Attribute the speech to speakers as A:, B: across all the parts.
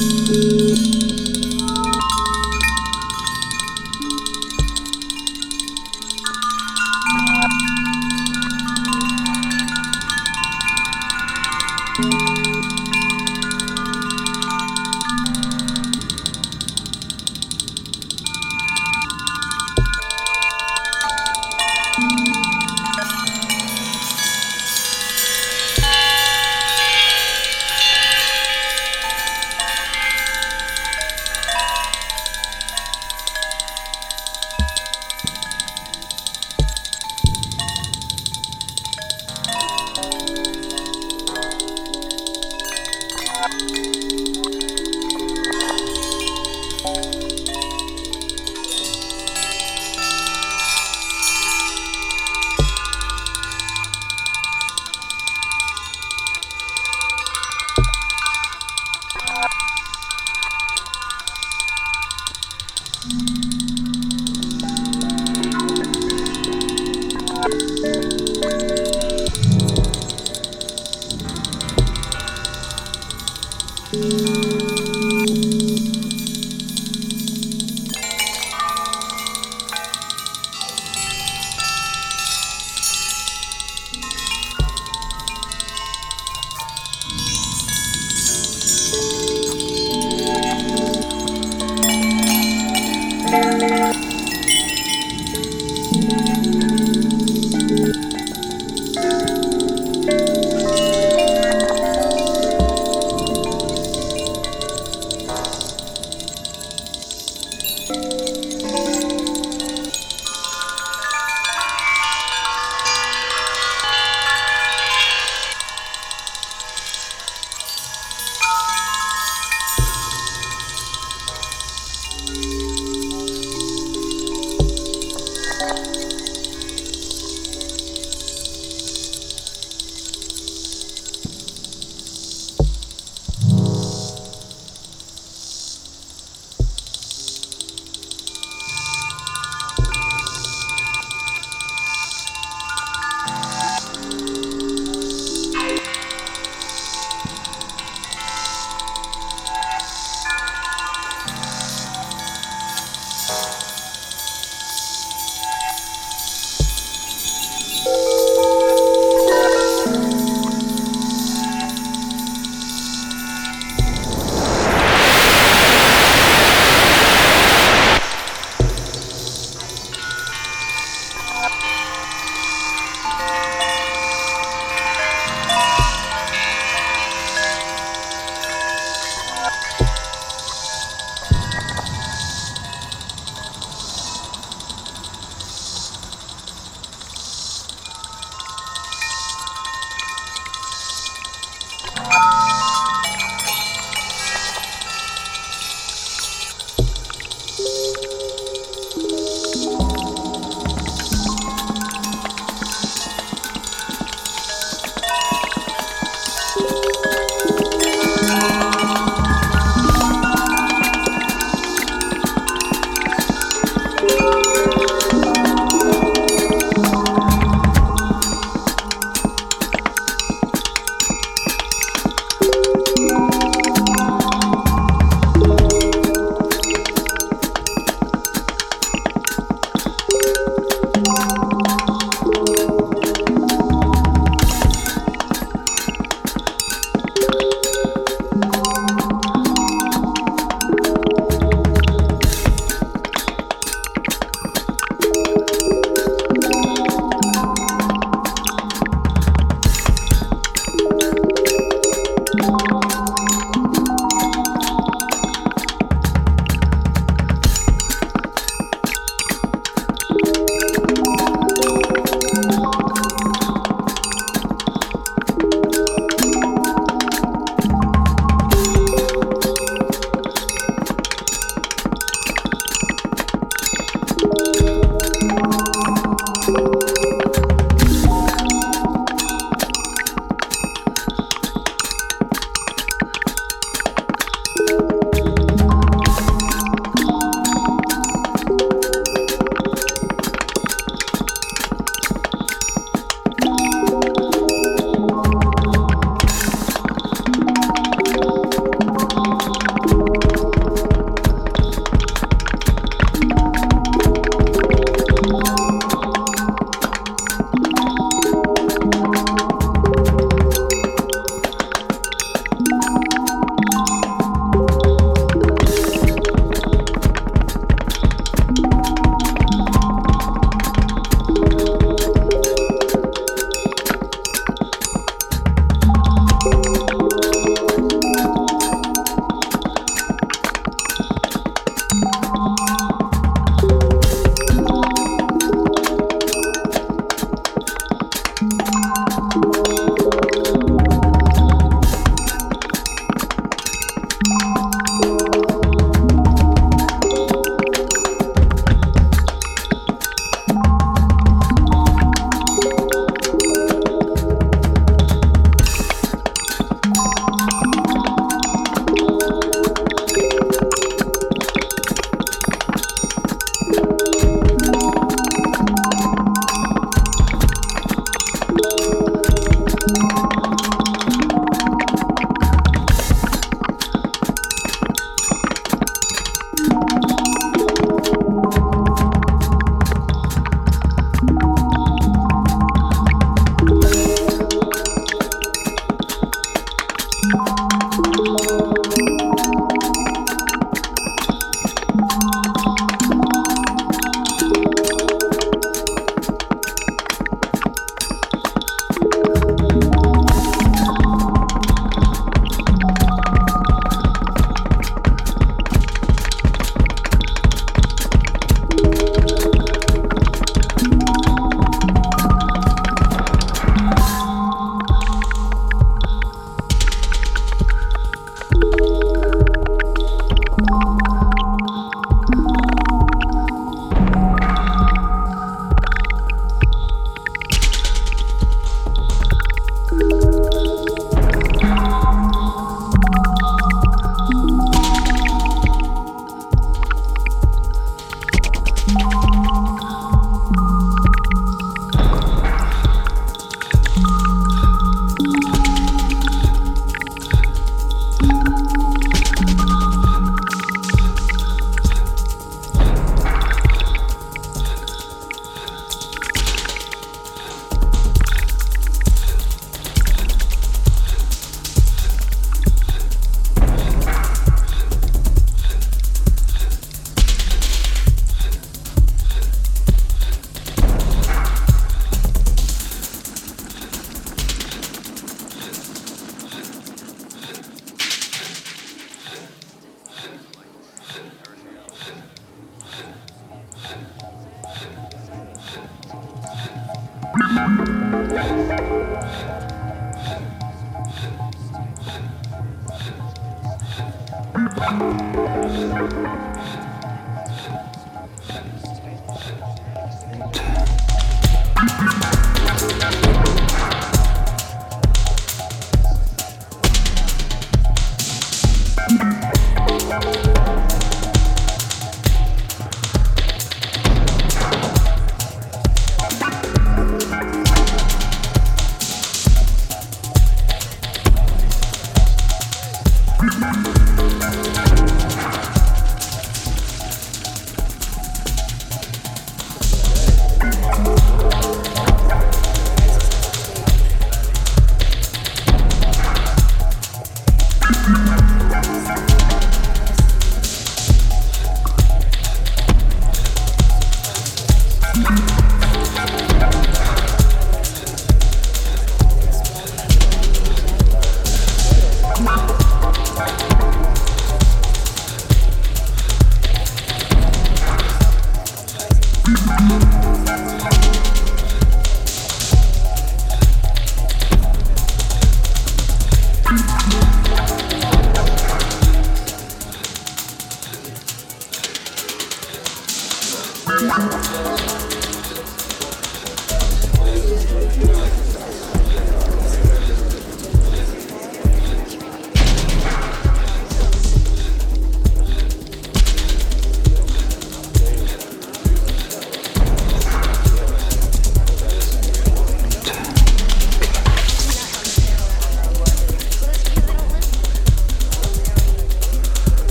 A: Música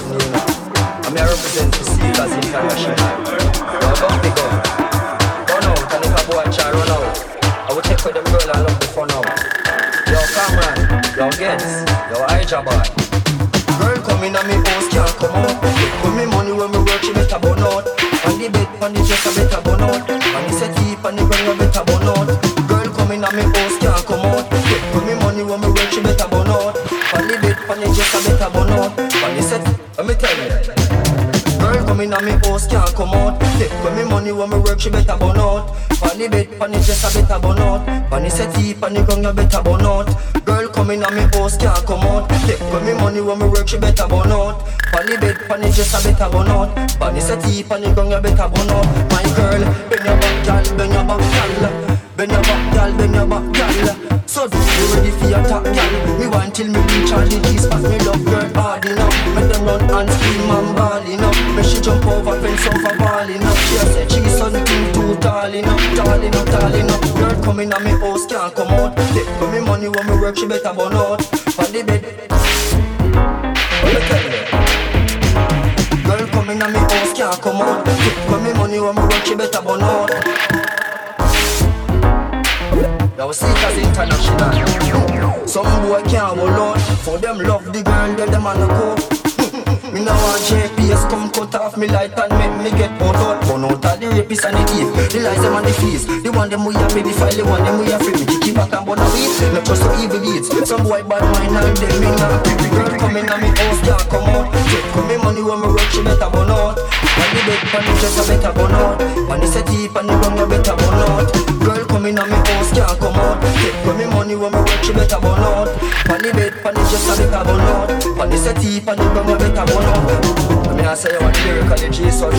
A: I'm here represent the Seekers up. Run out, I will with them the fun. Yo, Cameron, yo, yo. Girl come me can't come out. With me money when me work, she better burn out. On the bed, on the I better burn out. I better burn out. Girl come me can't come out. With me money when me work, she better burn out. On the bed, on the I better burn out. Set, tell you. Girl come in and me house can't come out. Take when me money when me work she better burn out. On the bed, on the dress I better burn out. On the settee, on the ground you better burn out. Girl come in and me house can't come out. Take when me money when me work she better burn out. On the bed, on the dress I better burn out. On the settee, on the ground you better burn out. My girl, bend your back, girl, bend your back, girl Bend your back, girl, bend your back, girl so do you ready for your top girl? Me want till me reach all the keys Pass me love girl hard enough. Make them run and scream and ball enough. Make she jump over fence over ball enough. She a say she's something too tall enough Tall enough, tall enough. Girl come in and me house can't come out. Take for me money when me work she better burn out. On the bed. Girl come in and me house can't come out. Take for me money when me work she better burn out now Seekers International. Some boy can't hold on. For them love the girl, then them on the go. Me no want JPS come cut off me light and make me get out out. Burn out all the rapists and the thief The lies them and the fleas. The one them we a pay the file The one them we a free. Me Kick back and burn a weed Not the evil deeds. Some boy bad mind and them me not girl come in me house can't come out Come me money when me work she better burn out On the bed pan the dress I better burn out On the settee pan the ground you better burn out Girl come in and me house can't come out Take come me money when me work she better burn out On the bed pan the dress I better burn out On the settee pan the ground you better burn out I mean, I say, you want lyrically G son.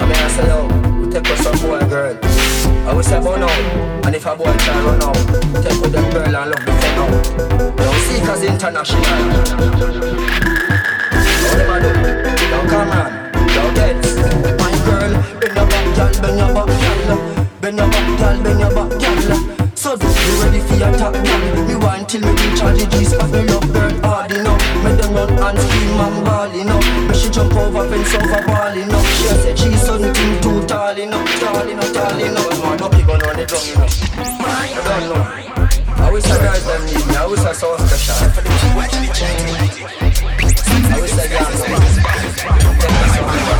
A: I mean, I say, yo, we take with some boy girl. I will say, burn out. And if a boy try run out, take with them girl and love the fun out. Yo, Seekers International. Cameron. Yo, Gets. My girl, bend your back, girl, bend your back, girl. Bend your back, girl, bend your back, girl. So do you ready for your top, girl? Me want till me reach all the G-spot, me love girl hard enough. Make them run and scream and ball enough. Make she jump over fence over wall enough. She said she's something too tall enough, tall enough, tall enough. Man, you gonna run it down enough. I don't know. I wish I guys them need me. I wish I saw special. I wish I got Vai, vai, vai.